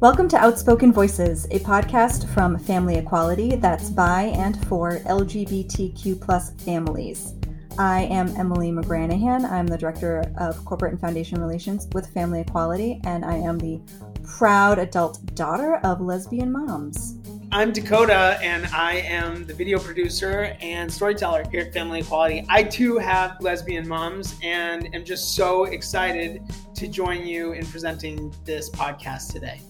Welcome to Outspoken Voices, a podcast from Family Equality that's by and for LGBTQ plus families. I am Emily McGranachan. I'm the Director of Corporate and Foundation Relations with Family Equality, and I am the proud adult daughter of lesbian moms. I'm Dakota, and I am the video producer and storyteller here at Family Equality. I too have lesbian moms and am just so excited to join you in presenting this podcast today.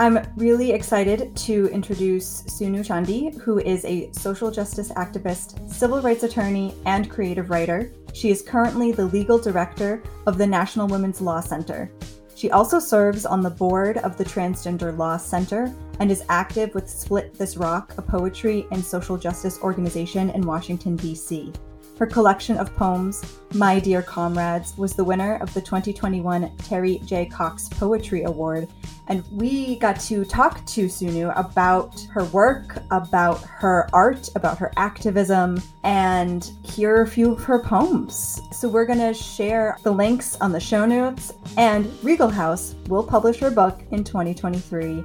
I'm really excited to introduce Sunu Chandy, who is a social justice activist, civil rights attorney, and creative writer. She is currently the legal director of the National Women's Law Center. She also serves on the board of the Transgender Law Center and is active with Split This Rock, a poetry and social justice organization in Washington, D.C. Her collection of poems, My Dear Comrades, was the winner of the 2021 Terry J. Cox Poetry Award. And we got to talk to Sunu about her work, about her art, about her activism, and hear a few of her poems. So we're going to share the links on the show notes. And Regal House will publish her book in 2023.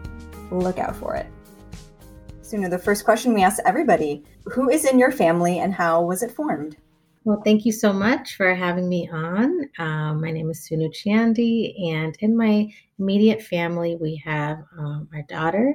Look out for it. Sunu, the first question we ask everybody Who is in your family and how was it formed? Well, thank you so much for having me on. Um, my name is Sunu Chandy, and in my immediate family, we have um, our daughter,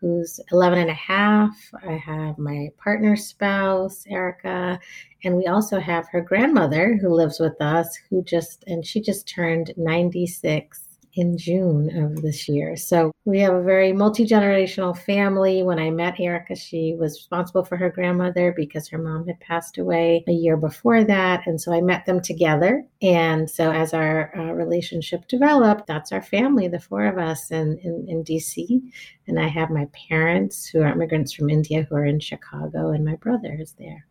who's 11 and a half. I have my partner spouse, Erica, and we also have her grandmother who lives with us, who just, and she just turned 96 in June of this year. So we have a very multi generational family. When I met Erica, she was responsible for her grandmother because her mom had passed away a year before that. And so I met them together. And so as our uh, relationship developed, that's our family, the four of us in, in, in DC. And I have my parents who are immigrants from India who are in Chicago, and my brother is there.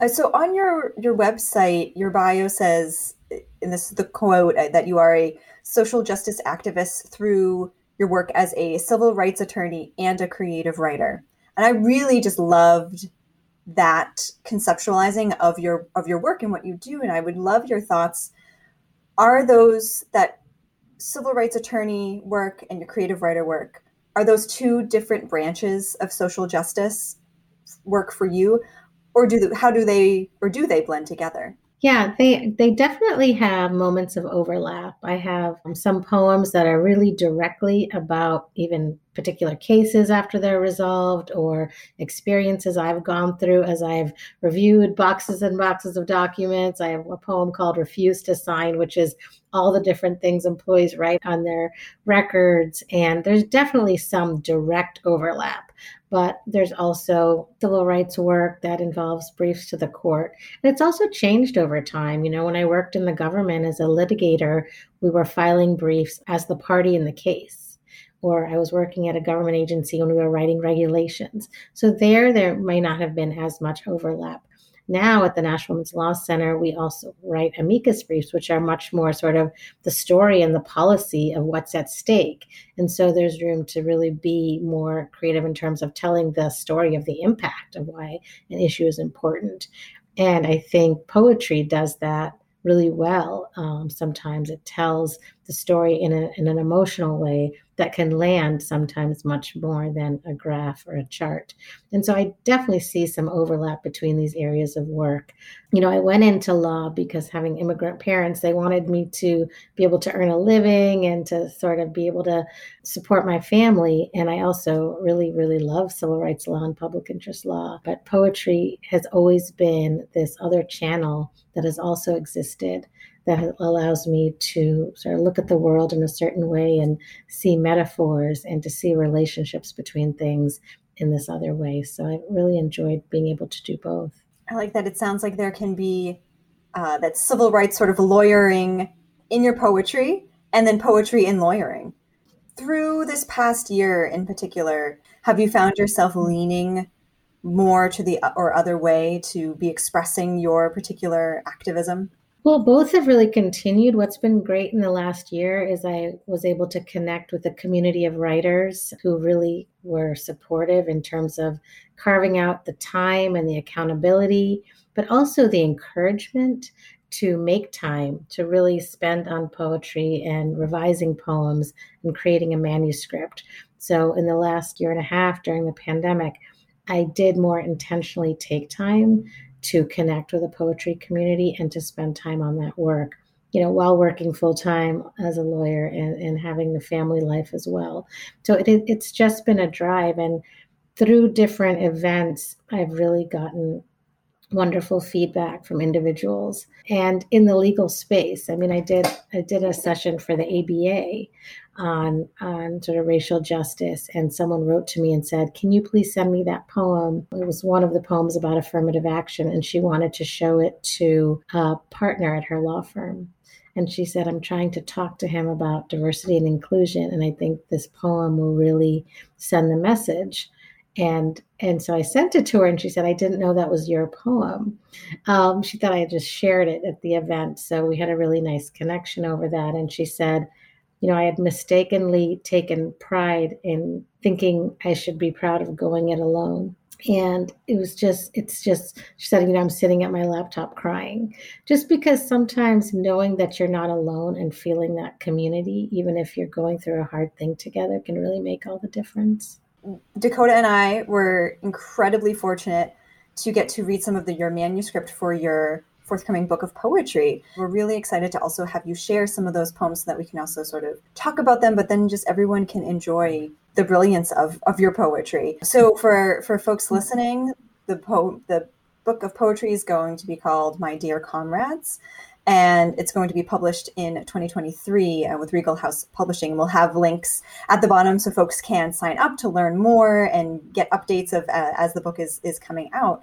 Uh, so on your your website, your bio says, and this is the quote uh, that you are a social justice activist through your work as a civil rights attorney and a creative writer. And I really just loved that conceptualizing of your of your work and what you do. And I would love your thoughts. Are those that civil rights attorney work and your creative writer work are those two different branches of social justice work for you or do the, how do they or do they blend together yeah, they they definitely have moments of overlap. I have um, some poems that are really directly about even particular cases after they're resolved or experiences I've gone through as I've reviewed boxes and boxes of documents. I have a poem called Refuse to Sign, which is all the different things employees write on their records. And there's definitely some direct overlap but there's also civil rights work that involves briefs to the court. And it's also changed over time. You know, when I worked in the government as a litigator, we were filing briefs as the party in the case. Or I was working at a government agency when we were writing regulations. So there, there may not have been as much overlap. Now at the National Women's Law Center, we also write amicus briefs, which are much more sort of the story and the policy of what's at stake. And so there's room to really be more creative in terms of telling the story of the impact of why an issue is important. And I think poetry does that really well. Um, sometimes it tells the story in, a, in an emotional way that can land sometimes much more than a graph or a chart. And so I definitely see some overlap between these areas of work. You know, I went into law because having immigrant parents, they wanted me to be able to earn a living and to sort of be able to support my family. And I also really, really love civil rights law and public interest law. But poetry has always been this other channel that has also existed that allows me to sort of look at the world in a certain way and see metaphors and to see relationships between things in this other way. So I really enjoyed being able to do both. I like that. It sounds like there can be uh, that civil rights sort of lawyering in your poetry and then poetry in lawyering. Through this past year in particular, have you found yourself leaning more to the or other way to be expressing your particular activism? Well, both have really continued. What's been great in the last year is I was able to connect with a community of writers who really were supportive in terms of carving out the time and the accountability, but also the encouragement to make time to really spend on poetry and revising poems and creating a manuscript. So, in the last year and a half during the pandemic, I did more intentionally take time to connect with the poetry community and to spend time on that work you know, while working full time as a lawyer and, and having the family life as well. So it, it's just been a drive. And through different events, I've really gotten wonderful feedback from individuals and in the legal space i mean i did i did a session for the aba on on sort of racial justice and someone wrote to me and said can you please send me that poem it was one of the poems about affirmative action and she wanted to show it to a partner at her law firm and she said i'm trying to talk to him about diversity and inclusion and i think this poem will really send the message and and so I sent it to her, and she said, "I didn't know that was your poem." Um, she thought I had just shared it at the event, so we had a really nice connection over that. And she said, "You know, I had mistakenly taken pride in thinking I should be proud of going it alone." And it was just, it's just, she said, you know, I'm sitting at my laptop crying. Just because sometimes knowing that you're not alone and feeling that community, even if you're going through a hard thing together, can really make all the difference. Dakota and I were incredibly fortunate to get to read some of the, your manuscript for your forthcoming book of poetry. We're really excited to also have you share some of those poems so that we can also sort of talk about them, but then just everyone can enjoy the brilliance of, of your poetry. So for for folks listening, the po- the book of poetry is going to be called My Dear Comrades and it's going to be published in 2023 uh, with Regal House Publishing. We'll have links at the bottom so folks can sign up to learn more and get updates of uh, as the book is is coming out.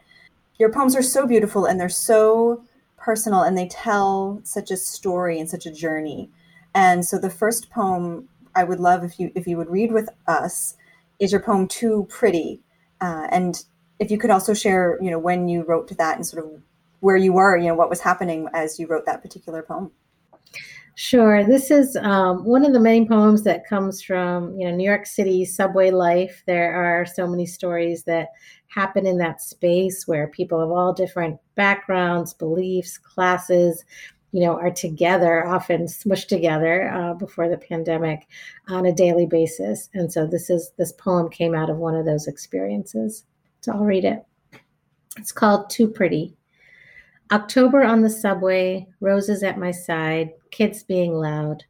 Your poems are so beautiful and they're so personal and they tell such a story and such a journey. And so the first poem I would love if you if you would read with us is your poem "Too Pretty," uh, and if you could also share, you know, when you wrote that and sort of where you were, you know, what was happening as you wrote that particular poem. Sure. This is um, one of the main poems that comes from, you know, New York City subway life. There are so many stories that happen in that space where people of all different backgrounds, beliefs, classes, you know, are together, often smushed together uh, before the pandemic on a daily basis. And so this is this poem came out of one of those experiences. So I'll read it. It's called Too Pretty. October on the subway, roses at my side, kids being loud.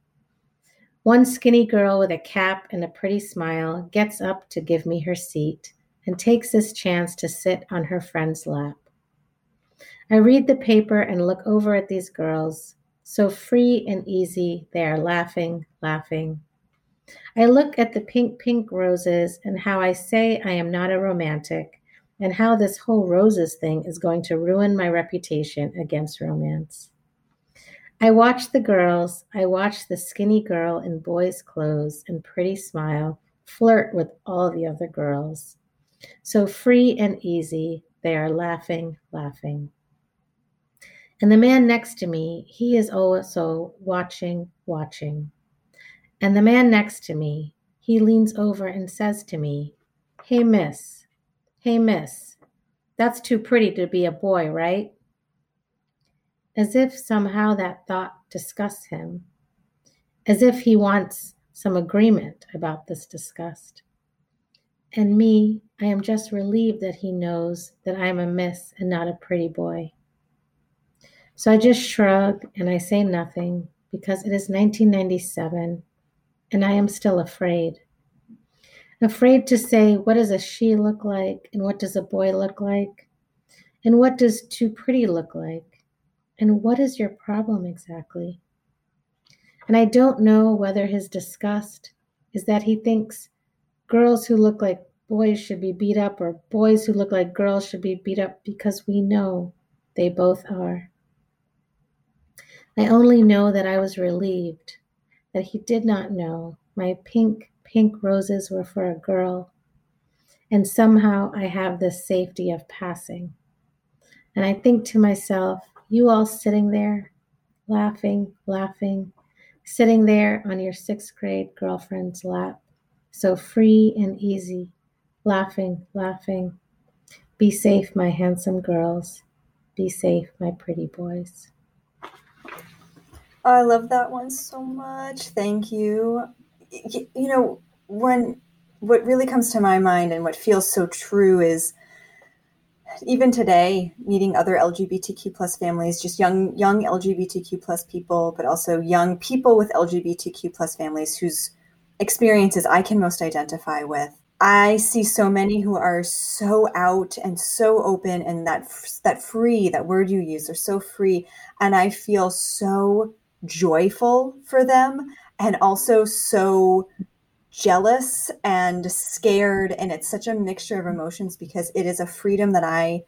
One skinny girl with a cap and a pretty smile gets up to give me her seat and takes this chance to sit on her friend's lap. I read the paper and look over at these girls, so free and easy, they are laughing, laughing. I look at the pink, pink roses and how I say I am not a romantic and how this whole roses thing is going to ruin my reputation against romance. I watch the girls, I watch the skinny girl in boys' clothes and pretty smile flirt with all the other girls. So free and easy, they are laughing, laughing. And the man next to me, he is also watching, watching. And the man next to me, he leans over and says to me, Hey, miss, Hey, miss, that's too pretty to be a boy, right? As if somehow that thought disgusts him, as if he wants some agreement about this disgust. And me, I am just relieved that he knows that I am a miss and not a pretty boy. So I just shrug and I say nothing because it is 1997 and I am still afraid afraid to say, what does a she look like? And what does a boy look like? And what does too pretty look like? And what is your problem exactly? And I don't know whether his disgust is that he thinks girls who look like boys should be beat up or boys who look like girls should be beat up because we know they both are. I only know that I was relieved that he did not know my pink pink roses were for a girl. And somehow I have the safety of passing. And I think to myself, you all sitting there, laughing, laughing, sitting there on your sixth grade girlfriend's lap, so free and easy, laughing, laughing. Be safe, my handsome girls. Be safe, my pretty boys. Oh, I love that one so much. Thank you. You know, when what really comes to my mind and what feels so true is even today meeting other lgbtq plus families just young young lgbtq plus people but also young people with lgbtq plus families whose experiences i can most identify with i see so many who are so out and so open and that that free that word you use they're so free and i feel so joyful for them and also so jealous and scared and it's such a mixture of emotions because it is a freedom that I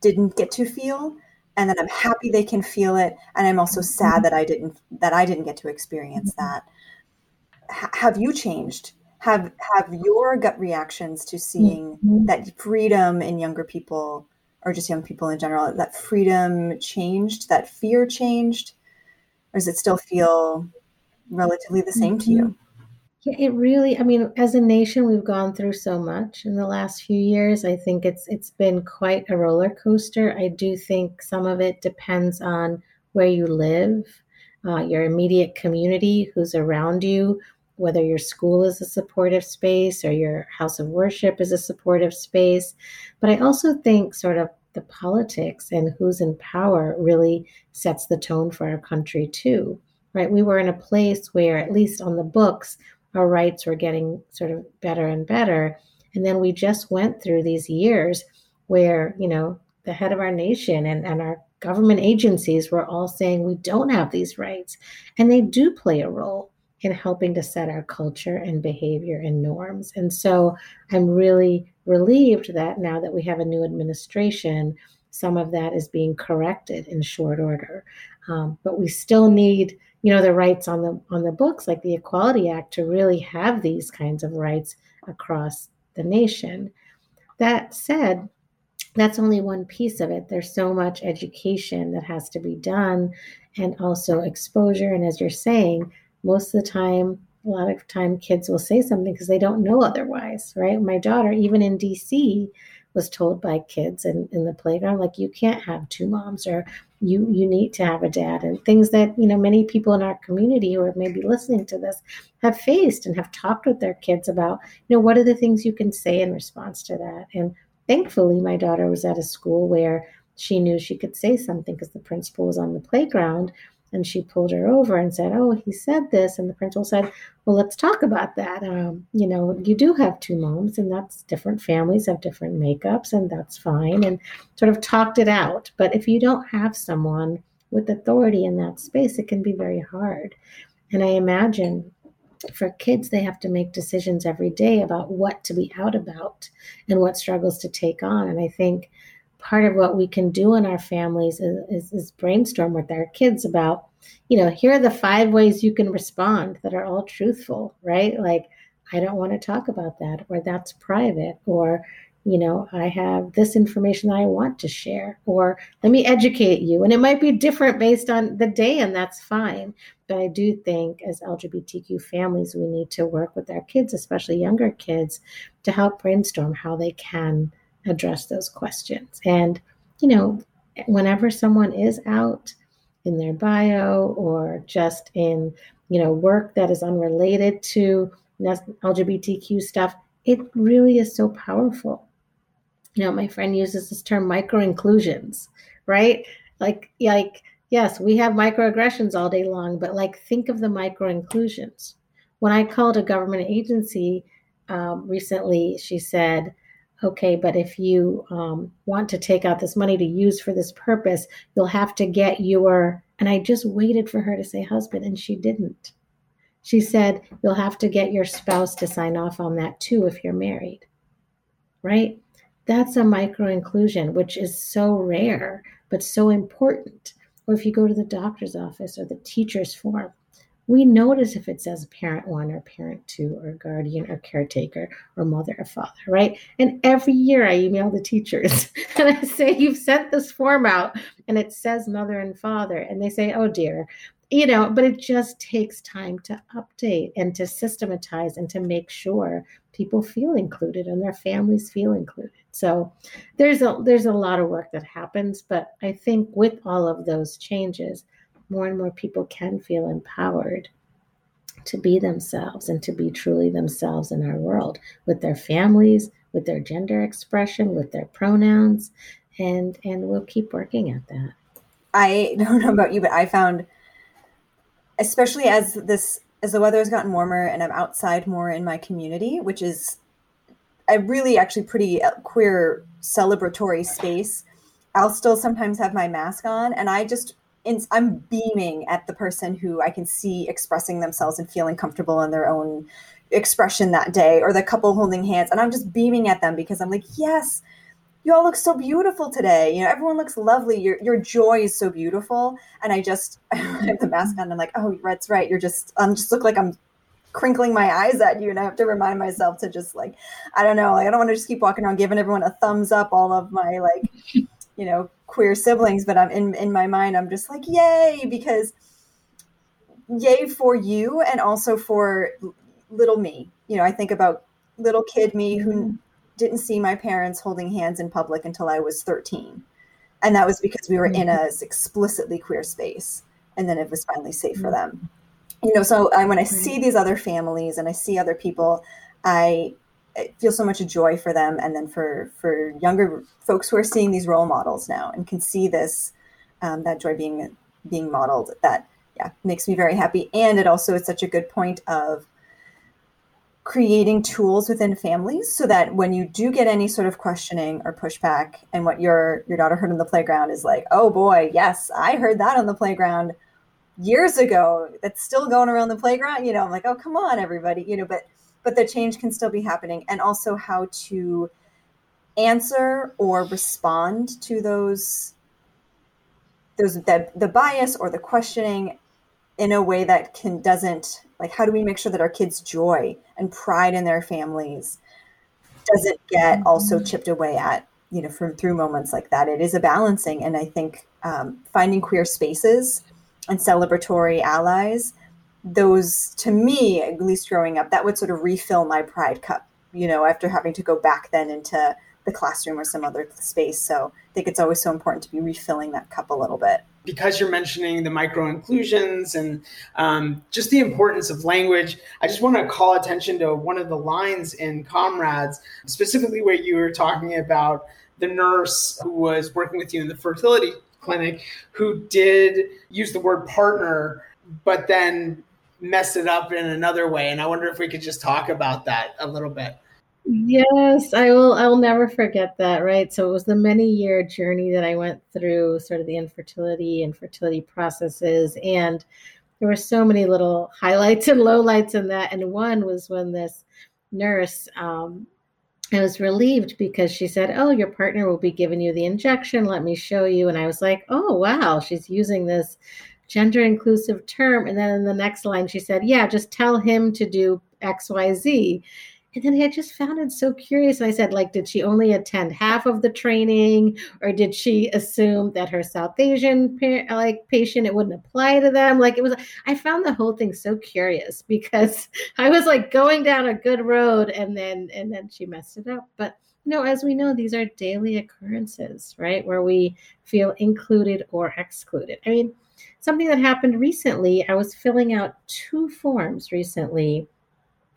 didn't get to feel and that I'm happy they can feel it and I'm also sad that I didn't that I didn't get to experience mm-hmm. that. H- have you changed? Have have your gut reactions to seeing mm-hmm. that freedom in younger people or just young people in general that freedom changed, that fear changed or does it still feel relatively the same to you? Mm-hmm. Yeah, it really, I mean, as a nation, we've gone through so much in the last few years. I think it's it's been quite a roller coaster. I do think some of it depends on where you live, uh, your immediate community, who's around you, whether your school is a supportive space or your house of worship is a supportive space. But I also think sort of the politics and who's in power really sets the tone for our country too. Right? We were in a place where, at least on the books, our rights were getting sort of better and better. And then we just went through these years where, you know, the head of our nation and, and our government agencies were all saying we don't have these rights. And they do play a role in helping to set our culture and behavior and norms. And so I'm really relieved that now that we have a new administration, some of that is being corrected in short order. Um, but we still need you know the rights on the on the books like the equality act to really have these kinds of rights across the nation that said that's only one piece of it there's so much education that has to be done and also exposure and as you're saying most of the time a lot of time kids will say something because they don't know otherwise right? My daughter even in dc was told by kids in, in the playground like you can't have two moms or you you need to have a dad and things that you know many people in our community who are maybe listening to this have faced and have talked with their kids about you know what are the things you can say in response to that? And thankfully my daughter was at a school where she knew she could say something because the principal was on the playground and she pulled her over and said, "Oh, he said this," and the principal said, "Well, let's talk about that. Um, you know, you do have two moms, and that's different families have different makeups, and that's fine." And sort of talked it out. But if you don't have someone with authority in that space, it can be very hard. And I imagine for kids, they have to make decisions every day about what to be out about and what struggles to take on. And I think part of what we can do in our families is, is, is, brainstorm with our kids about, you know, here are the five ways you can respond that are all truthful, right? Like, I don't want to talk about that, or that's private, or, you know, I have this information that I want to share, or let me educate you. And it might be different based on the day, and that's fine. But I do think as LGBTQ families, we need to work with our kids, especially younger kids, to help brainstorm how they can address those questions. And, you know, whenever someone is out in their bio or just in, you know, work that is unrelated to LGBTQ stuff, it really is so powerful. You know, my friend uses this term micro inclusions, right? Like, like, yes, we have microaggressions all day long, but like, think of the micro inclusions. When I called a government agency um, recently, she said, okay, but if you um, want to take out this money to use for this purpose, you'll have to get your. And I just waited for her to say husband, and she didn't. She said, you'll have to get your spouse to sign off on that too if you're married. Right? That's a micro inclusion, which is so rare, but so important. Or if you go to the doctor's office or the teacher's form, we notice if it says parent one or parent two or guardian or caretaker or mother or father, right? And every year I email the teachers and I say, You've sent this form out and it says mother and father. And they say, Oh dear. You know, but it just takes time to update and to systematize and to make sure people feel included and their families feel included. So there's a there's a lot of work that happens, but I think with all of those changes, more and more people can feel empowered to be themselves and to be truly themselves in our world with their families, with their gender expression, with their pronouns, and and we'll keep working at that. I don't know about you, but I found, especially as this as the weather has gotten warmer and I'm outside more in my community, which is a really actually pretty uh, queer celebratory space. I'll still sometimes have my mask on, and I just I'm beaming at the person who I can see expressing themselves and feeling comfortable in their own expression that day, or the couple holding hands, and I'm just beaming at them because I'm like, yes, you all look so beautiful today. You know, everyone looks lovely. Your your joy is so beautiful. And I just I have the mask on. And I'm like, oh, that's right. You're just I'm just look like I'm crinkling my eyes at you, and I have to remind myself to just like, I don't know, like I don't want to just keep walking around giving everyone a thumbs up. All of my like, you know, queer siblings, but I'm in in my mind, I'm just like, yay, because yay for you, and also for little me. You know, I think about little kid me who mm-hmm didn't see my parents holding hands in public until I was 13. And that was because we were in a mm-hmm. explicitly queer space. And then it was finally safe for them. You know, so I, when I see these other families and I see other people, I, I feel so much a joy for them. And then for, for younger folks who are seeing these role models now and can see this, um, that joy being, being modeled, that, yeah, makes me very happy. And it also is such a good point of creating tools within families so that when you do get any sort of questioning or pushback and what your your daughter heard on the playground is like oh boy yes i heard that on the playground years ago that's still going around the playground you know i'm like oh come on everybody you know but but the change can still be happening and also how to answer or respond to those those the, the bias or the questioning in a way that can doesn't like how do we make sure that our kids joy and pride in their families doesn't get also mm-hmm. chipped away at you know from through moments like that it is a balancing and i think um, finding queer spaces and celebratory allies those to me at least growing up that would sort of refill my pride cup you know after having to go back then into the classroom or some other space. So i think it's always so important to be refilling that cup a little bit. Because you're mentioning the micro inclusions and um, just the importance of language, I just want to call attention to one of the lines in Comrades, specifically where you were talking about the nurse who was working with you in the fertility clinic who did use the word partner, but then messed it up in another way. And I wonder if we could just talk about that a little bit. Yes, I will. I'll never forget that. Right. So it was the many year journey that I went through, sort of the infertility and fertility processes, and there were so many little highlights and lowlights in that. And one was when this nurse, um, I was relieved because she said, "Oh, your partner will be giving you the injection. Let me show you." And I was like, "Oh, wow, she's using this." Gender inclusive term and then in the next line she said yeah just tell him to do xyz and then I just found it so curious. I said, like, did she only attend half of the training, or did she assume that her South Asian like patient it wouldn't apply to them? Like, it was. I found the whole thing so curious because I was like going down a good road, and then and then she messed it up. But you know, as we know, these are daily occurrences, right, where we feel included or excluded. I mean, something that happened recently. I was filling out two forms recently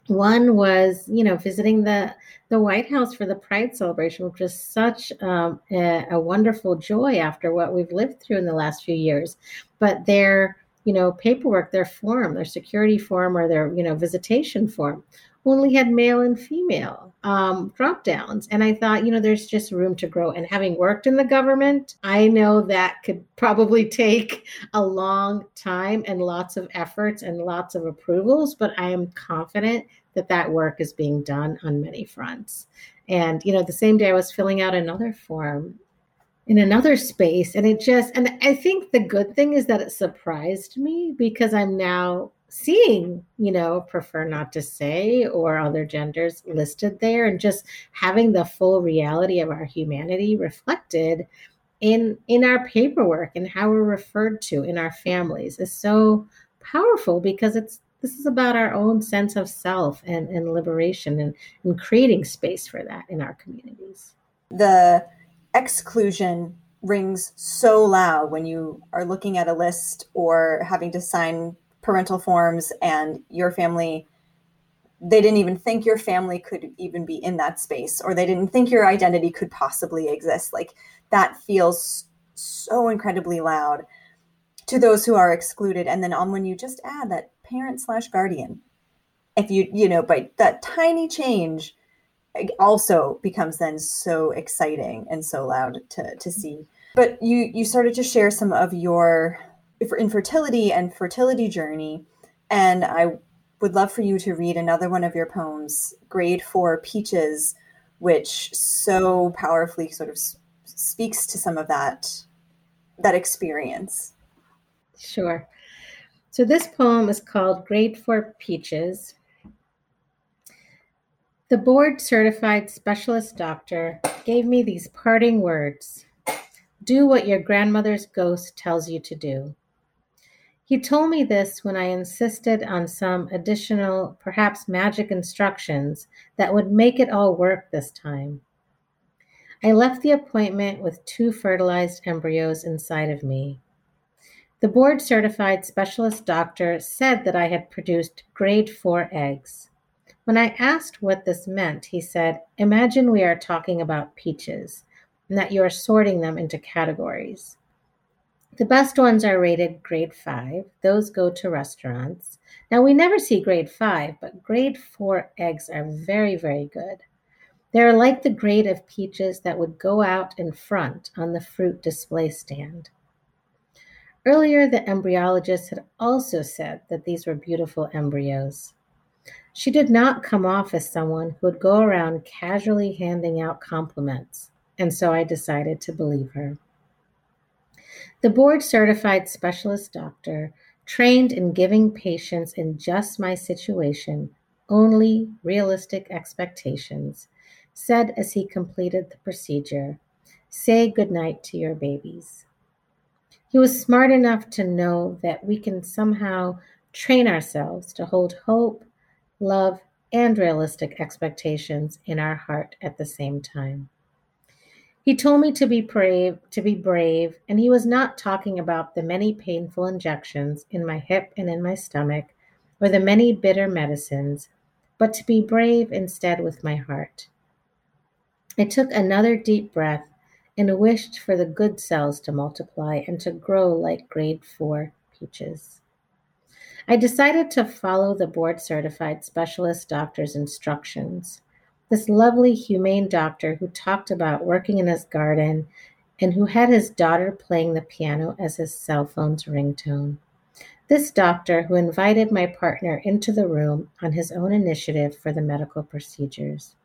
one was, you know, visiting the the White House for the Pride celebration, which was such um, a, a, wonderful joy after what we've lived through in the last few years. But their, you know, paperwork, their form, their security form, or their, you know, visitation form only had male and female um, drop downs. And I thought, you know, there's just room to grow. And having worked in the government, I know that could probably take a long time and lots of efforts and lots of approvals, but I am confident that that work is being done on many fronts. And, you know, the same day I was filling out another form in another space and it just and i think the good thing is that it surprised me because i'm now seeing, you know, prefer not to say or other genders listed there and just having the full reality of our humanity reflected in in our paperwork and how we're referred to in our families is so powerful because it's this is about our own sense of self and, and liberation and, and creating space for that in our communities. The exclusion rings so loud when you are looking at a list or having to sign parental forms and your family they didn't even think your family could even be in that space or they didn't think your identity could possibly exist. Like that feels so incredibly loud to those who are excluded. And then on when you just add that parent slash guardian if you you know by that tiny change also becomes then so exciting and so loud to to see. But you you started to share some of your infertility and fertility journey. And i would love for you to read another one of your poems grade 4 peaches which so powerfully sort of speaks to some of that that experience. Sure. So this poem is called grade 4 peaches. The board certified specialist doctor gave me these parting words. Do what your grandmother's ghost tells you to do. He told me this when I insisted on some additional, perhaps magic instructions that would make it all work this time. I left the appointment with two fertilized embryos inside of me. The board certified specialist doctor said that I had produced grade 4 eggs. When I asked what this meant, he said, Imagine we are talking about peaches and that you are sorting them into categories. The best ones are rated grade 5. Those go to restaurants. Now, we never see grade 5, but grade 4 eggs are very, very good. They're like the grade of peaches that would go out in front on the fruit display stand. Earlier, the embryologist had also said that these were beautiful embryos. She did not come off as someone who would go around casually handing out compliments, and so I decided to believe her. The board certified specialist doctor, trained in giving patients in just my situation only realistic expectations, said as he completed the procedure, Say goodnight to your babies. He was smart enough to know that we can somehow train ourselves to hold hope love, and realistic expectations in our heart at the same time. He told me to be brave, to be brave, and he was not talking about the many painful injections in my hip and in my stomach or the many bitter medicines, but to be brave instead with my heart. I took another deep breath and wished for the good cells to multiply and to grow like grade 4 peaches. I decided to follow the board certified specialist doctor's instructions. This lovely, humane doctor who talked about working in his garden and who had his daughter playing the piano as his cell phone's ringtone. This doctor who invited my partner into the room on his own initiative for the medical procedures.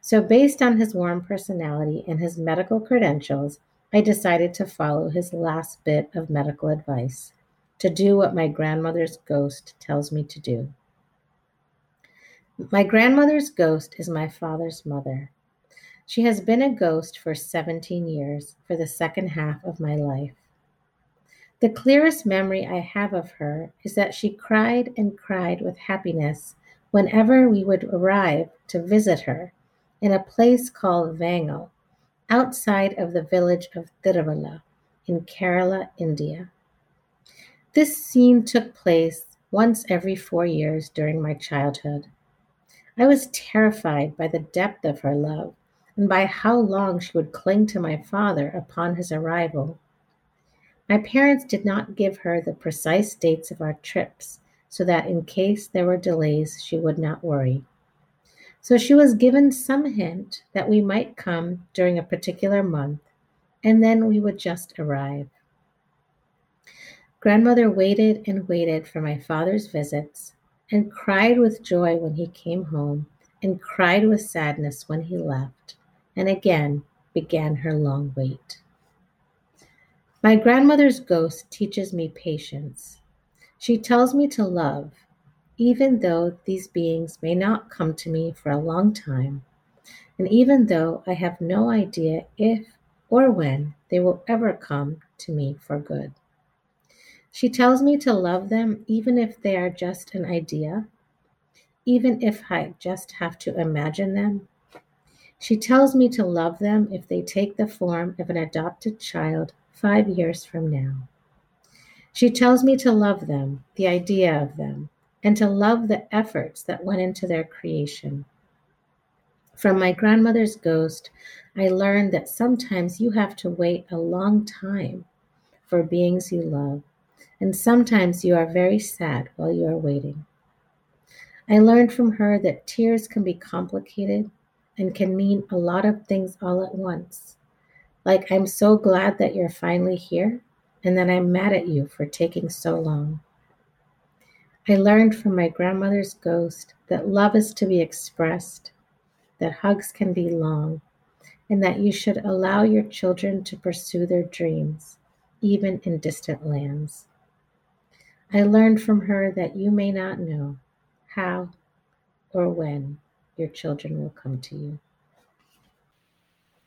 So, based on his warm personality and his medical credentials, I decided to follow his last bit of medical advice to do what my grandmother's ghost tells me to do. My grandmother's ghost is my father's mother. She has been a ghost for 17 years, for the second half of my life. The clearest memory I have of her is that she cried and cried with happiness whenever we would arrive to visit her in a place called Vangal, outside of the village of Tiruvalla in Kerala, India. This scene took place once every four years during my childhood. I was terrified by the depth of her love and by how long she would cling to my father upon his arrival. My parents did not give her the precise dates of our trips so that in case there were delays, she would not worry. So she was given some hint that we might come during a particular month, and then we would just arrive. Grandmother waited and waited for my father's visits, and cried with joy when he came home, and cried with sadness when he left, and again began her long wait. My grandmother's ghost teaches me patience. She tells me to love, even though these beings may not come to me for a long time, and even though I have no idea if or when they will ever come to me for good. She tells me to love them even if they are just an idea, even if I just have to imagine them, She tells me to love them if they take the form of an adopted child five years from now. She tells me to love them, the idea of them, and to love the efforts that went into their creation. From my grandmother's ghost, I learned that sometimes you have to wait a long time for beings you love, and sometimes you are very sad while you are waiting. I learned from her that tears can be complicated and can mean a lot of things all at once. Like, I'm so glad that you're finally here, and then I'm mad at you for taking so long. I learned from my grandmother's ghost that love is to be expressed, that hugs can be long, and that you should allow your children to pursue their dreams, even in distant lands. I learned from her that you may not know how or when your children will come to you.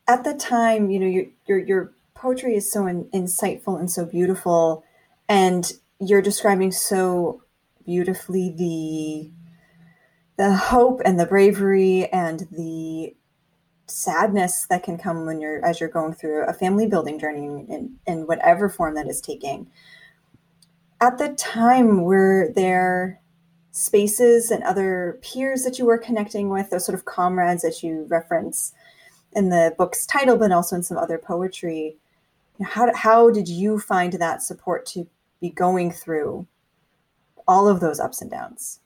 At the time, you know, your your, your poetry is so in, insightful and so beautiful, and you're describing so beautifully the the hope and the bravery and the sadness that can come when you're as you're going through a family building journey in, in whatever form that is taking at the time were there spaces and other peers that you were connecting with those sort of comrades that you reference in the book's title but also in some other poetry how, how did you find that support to be going through all of those ups and downs.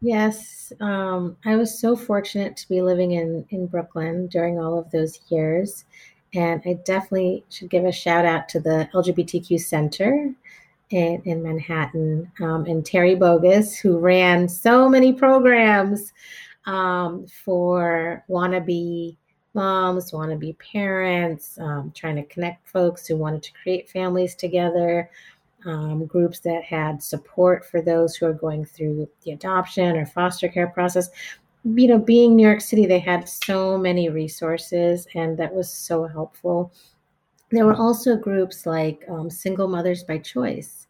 Yes, um, I was so fortunate to be living in in Brooklyn during all of those years, and I definitely should give a shout out to the LGBTQ Center in, in Manhattan um, and Terry Boggis, who ran so many programs um, for wannabe moms, wannabe parents, um, trying to connect folks who wanted to create families together um, groups that had support for those who are going through the adoption or foster care process. You know, being New York City, they had so many resources, and that was so helpful. There were also groups like um, Single Mothers by Choice,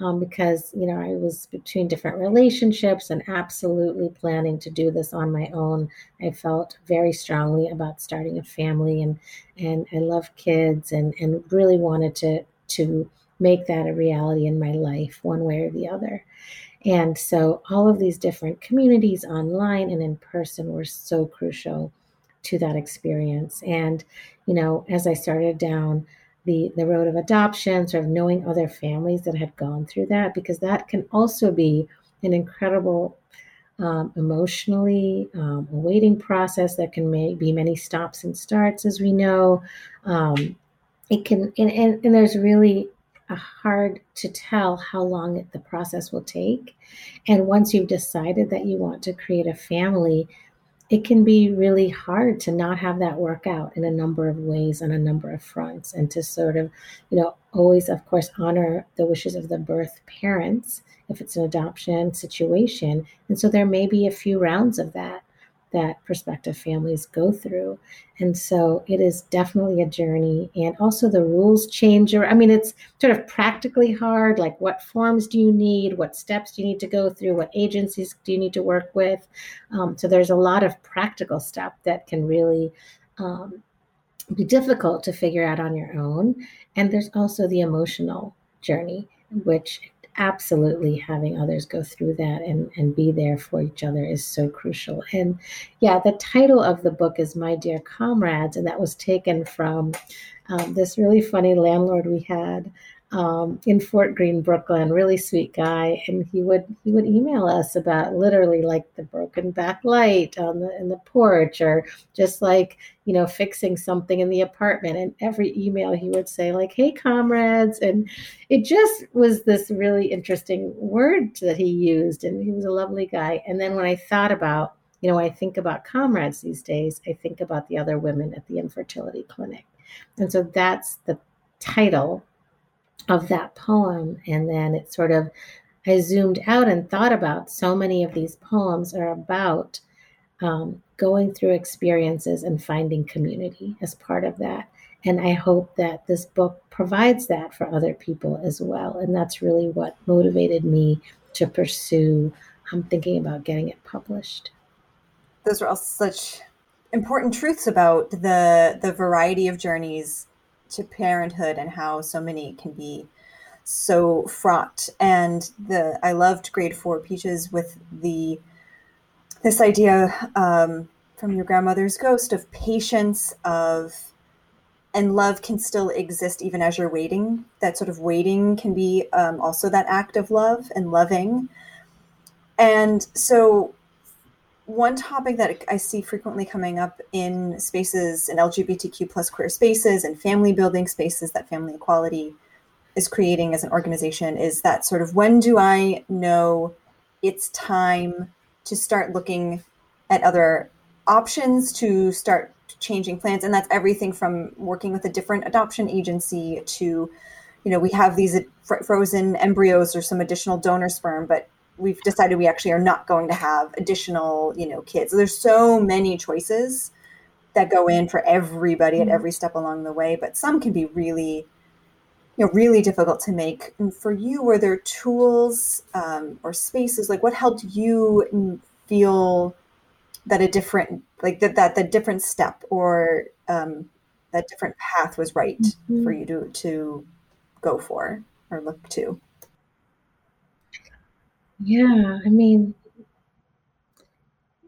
um, because you know I was between different relationships and absolutely planning to do this on my own. I felt very strongly about starting a family, and and I love kids, and and really wanted to to make that a reality in my life, one way or the other. And so, all of these different communities online and in person were so crucial to that experience. And, you know, as I started down the, the road of adoption, sort of knowing other families that had gone through that, because that can also be an incredible um, emotionally um, waiting process that can may, be many stops and starts, as we know. Um, it can, and, and, and there's really hard to tell how long the process will take. And once you've decided that you want to create a family, it can be really hard to not have that work out in a number of ways on a number of fronts and to sort of, you know, always, of course, honor the wishes of the birth parents if it's an adoption situation. And so there may be a few rounds of that that prospective families go through. And so it is definitely a journey. And also the rules change. I mean, it's sort of practically hard. Like, what forms do you need? What steps do you need to go through? What agencies do you need to work with? Um, so there's a lot of practical stuff that can really um, be difficult to figure out on your own. And there's also the emotional journey, which absolutely having others go through that and, and be there for each other is so crucial. And yeah, the title of the book is My Dear Comrades, and that was taken from um, this really funny landlord we had um, in Fort Greene, Brooklyn. Really sweet guy, and he would he would email us about literally like the broken back light on the in the porch, or just like you know fixing something in the apartment. And every email he would say like, "Hey, comrades," and it just was this really interesting word that he used, and he was a lovely guy. And then when I thought about you know, I think about comrades these days, I think about the other women at the infertility clinic. And so that's the title of that poem. And then it sort of, I zoomed out and thought about so many of these poems are about um, going through experiences and finding community as part of that. And I hope that this book provides that for other people as well. And that's really what motivated me to pursue I'm um, thinking about getting it published. Those are all such important truths about the the variety of journeys to parenthood and how so many can be so fraught. And the I loved grade four peaches with the this idea um, from your grandmother's ghost of patience of and love can still exist even as you're waiting that sort of waiting can be um, also that act of love and loving and so one topic that i see frequently coming up in spaces in lgbtq plus queer spaces and family building spaces that family equality is creating as an organization is that sort of when do i know it's time to start looking at other options to start changing plans? And that's everything from working with a different adoption agency to you know we have these frozen embryos or some additional donor sperm but we've decided we actually are not going to have additional you know kids there's so many choices that go in for everybody at mm-hmm. every step along the way but some can be really you know really difficult to make and for you were there tools um, or spaces like what helped you feel that a different like that that the different step or um, that different path was right mm-hmm. for you to to go for or look to yeah i mean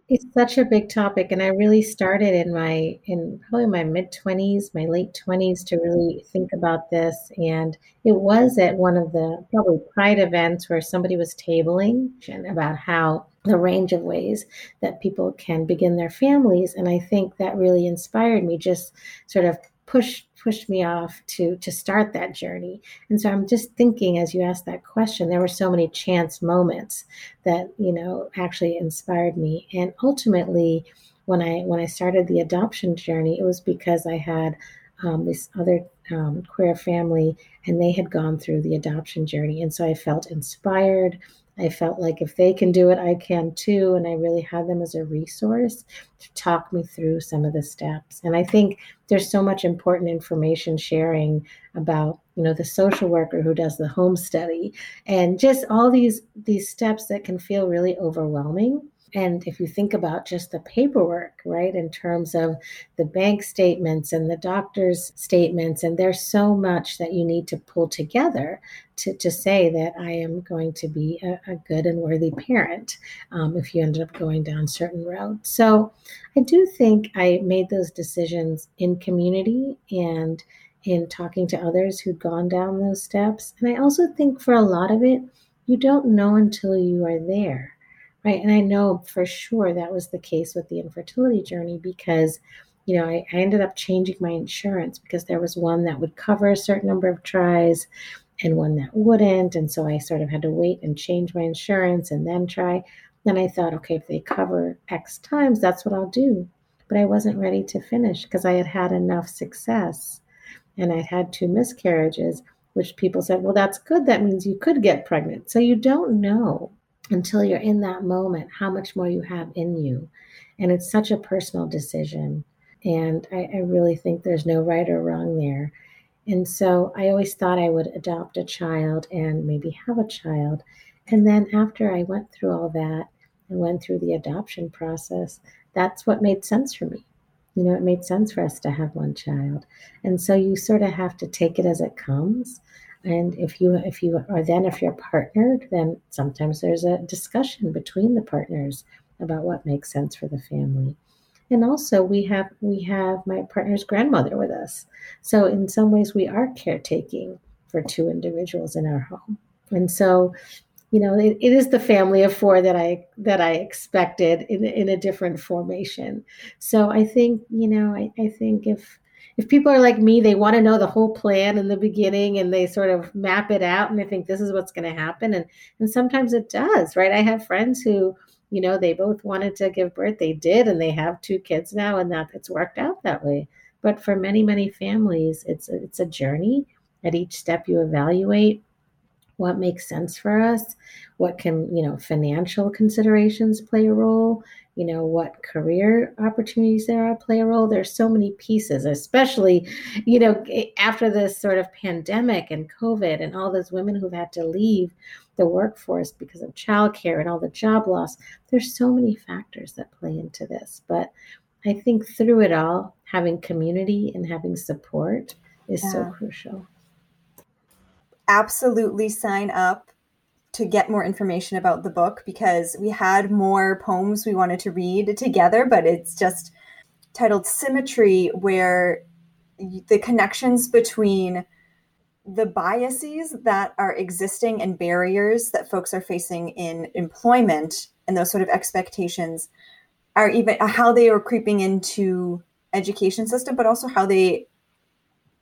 it's such a big topic, and I really started in my in probably my mid twenties, my late twenties, to really think about this. And it was at one of the probably Pride events where somebody was tabling about how the range of ways that people can begin their families, and I think that really inspired me. Just sort of push pushed me off to to start that journey. And so i'm just thinking as you asked that question there were so many chance moments that you know actually inspired me. And ultimately when i when i started the adoption journey it was because i had um, this other um, queer family and they had gone through the adoption journey. And so i felt inspired I felt like if they can do it, I can too. And I really had them as a resource to talk me through some of the steps. And I think there's so much important information sharing about, you know, the social worker who does the home study and just all these these steps that can feel really overwhelming and if you think about just the paperwork, right, in terms of the bank statements and the doctor's statements, and there's so much that you need to pull together to, to say that I am going to be a, a good and worthy parent um, if you ended up going down certain roads. So I do think I made those decisions in community and in talking to others who'd gone down those steps. And I also think for a lot of it, you don't know until you are there right? And I know for sure that was the case with the infertility journey because, you know, I, I ended up changing my insurance because there was one that would cover a certain number of tries and one that wouldn't. And so I sort of had to wait and change my insurance and then try. Then I thought, okay, if they cover X times, that's what I'll do. But I wasn't ready to finish because I had had enough success and I'd had two miscarriages, which people said, well, that's good. That means you could get pregnant. So you don't know until you're in that moment how much more you have in you. And it's such a personal decision. And I, I, really think there's no right or wrong there. And so I always thought I would adopt a child and maybe have a child. And then after I went through all that and went through the adoption process, that's what made sense for me. You know, it made sense for us to have one child. And so you sort of have to take it as it comes and if you if you are then if you're partnered then sometimes there's a discussion between the partners about what makes sense for the family. And also we have we have my partner's grandmother with us. So in some ways we are caretaking for two individuals in our home. And so you know it, it is the family of four that i that i expected in, in a different formation. So i think you know i, I think if if people are like me, they want to know the whole plan in the beginning and they sort of map it out and they think this is what's going to happen. And and sometimes it does, right? I have friends who, you know, they both wanted to give birth, they did, and they have two kids now, and that it's worked out that way. But for many, many families, it's it's a journey. At each step, you evaluate what makes sense for us what can you know financial considerations play a role you know what career opportunities there are play a role there's so many pieces especially you know eh, after this sort of pandemic and covid and all those women who've had to leave the workforce because of childcare and all the job loss there's so many factors that play into this but I think through it all, having community and having support is yeah. so crucial. Absolutely sign up to get more information about the book because we had more poems we wanted to read together, but it's just titled Symmetry, where the connections between the biases that are existing and barriers that folks are facing in employment and those sort of expectations are even uh, how they are creeping into education system but also how they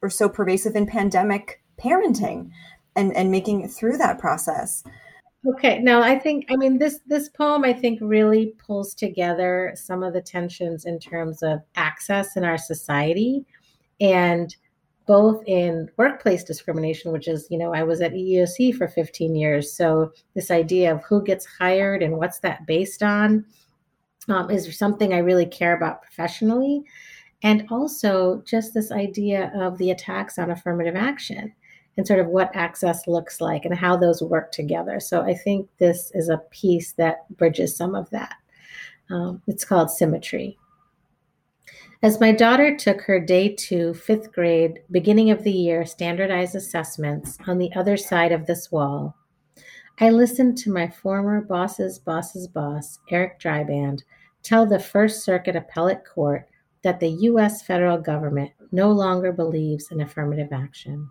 were so pervasive in pandemic parenting and and making it through that process okay now i think i mean this this poem i think really pulls together some of the tensions in terms of access in our society and both in workplace discrimination, which is, you know, I was at EEOC for 15 years. So this idea of who gets hired and what's that based on um, is something I really care about professionally. And also just this idea of the attacks on affirmative action and sort of what access looks like and how those work together. So I think this is a piece that bridges some of that. Um, it's called Symmetry. As my daughter took her day two, fifth grade, beginning of the year standardized assessments on the other side of this wall, I listened to my former boss's boss's boss, Eric Dreiband, tell the First Circuit Appellate Court that the U.S. federal government no longer believes in affirmative action.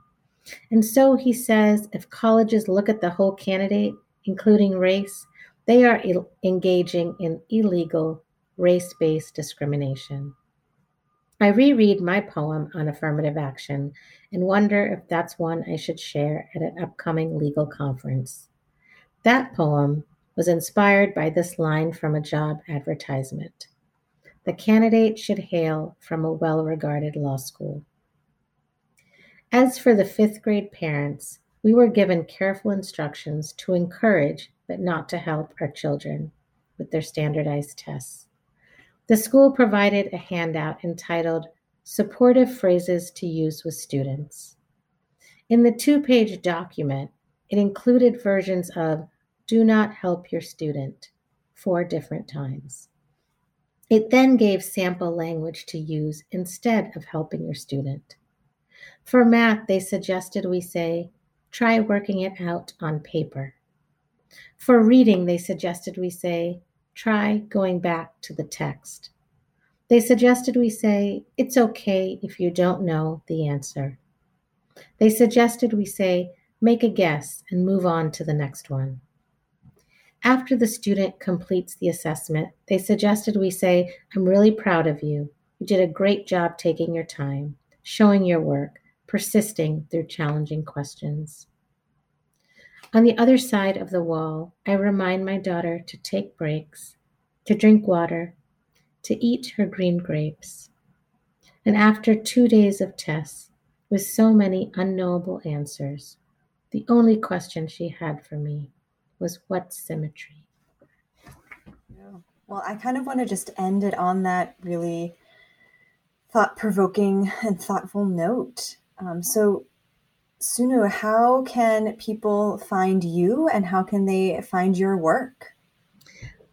And so he says if colleges look at the whole candidate, including race, they are engaging in illegal race based discrimination. I reread my poem on affirmative action and wonder if that's one I should share at an upcoming legal conference. That poem was inspired by this line from a job advertisement The candidate should hail from a well regarded law school. As for the fifth grade parents, we were given careful instructions to encourage but not to help our children with their standardized tests. The school provided a handout entitled Supportive Phrases to Use with Students. In the two page document, it included versions of Do Not Help Your Student four different times. It then gave sample language to use instead of helping your student. For math, they suggested we say, try working it out on paper. For reading, they suggested we say, try going back to the text. They suggested we say, It's okay if you don't know the answer. They suggested we say, Make a guess and move on to the next one. After the student completes the assessment, they suggested we say, I'm really proud of you. You did a great job taking your time, showing your work, persisting through challenging questions. On the other side of the wall, I remind my daughter to take breaks, to drink water, to eat her green grapes. And after two days of tests, with so many unknowable answers, the only question she had for me was what symmetry? Well, I kind of want to just end it on that really thought provoking and thoughtful note. Um, so, Sunu, how can people find you and how can they find your work?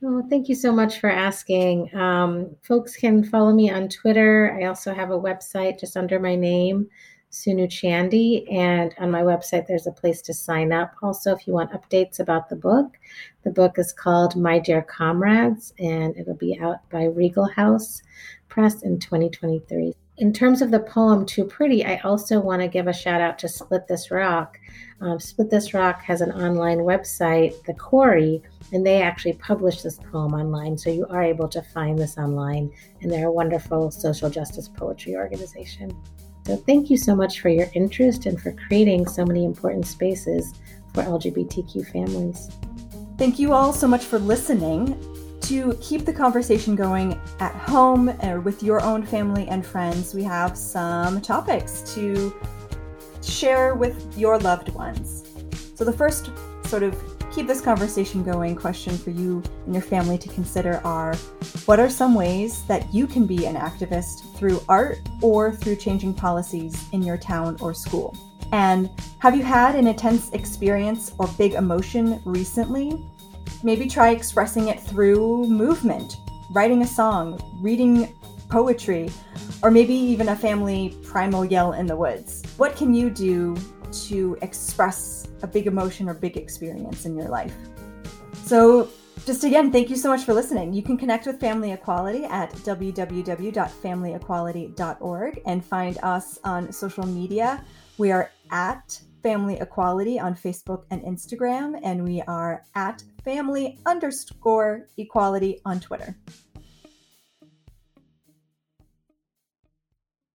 Oh, thank you so much for asking. Um, folks can follow me on Twitter. I also have a website just under my name, Sunu Chandy. And on my website, there's a place to sign up. Also, if you want updates about the book, the book is called My Dear Comrades, and it'll be out by Regal House Press in 2023 in terms of the poem Too Pretty, I also want to give a shout out to Split This Rock. Um, Split This Rock has an online website, The Quarry, and they actually publish this poem online. So you are able to find this online, and they're a wonderful social justice poetry organization. So thank you so much for your interest and for creating so many important spaces for LGBTQ families. Thank you all so much for listening to keep the conversation going at home or with your own family and friends, we have some topics to share with your loved ones. So, the first sort of keep this conversation going question for you and your family to consider are what are some ways that you can be an activist through art or through changing policies in your town or school? And have you had an intense experience or big emotion recently Maybe try expressing it through movement, writing a song, reading poetry, or maybe even a family primal yell in the woods. What can you do to express a big emotion or big experience in your life? So, just again, thank you so much for listening. You can connect with Family Equality at www.familyequality.org and find us on social media. We are at Family Equality on Facebook and Instagram, and we are at family underscore equality on Twitter.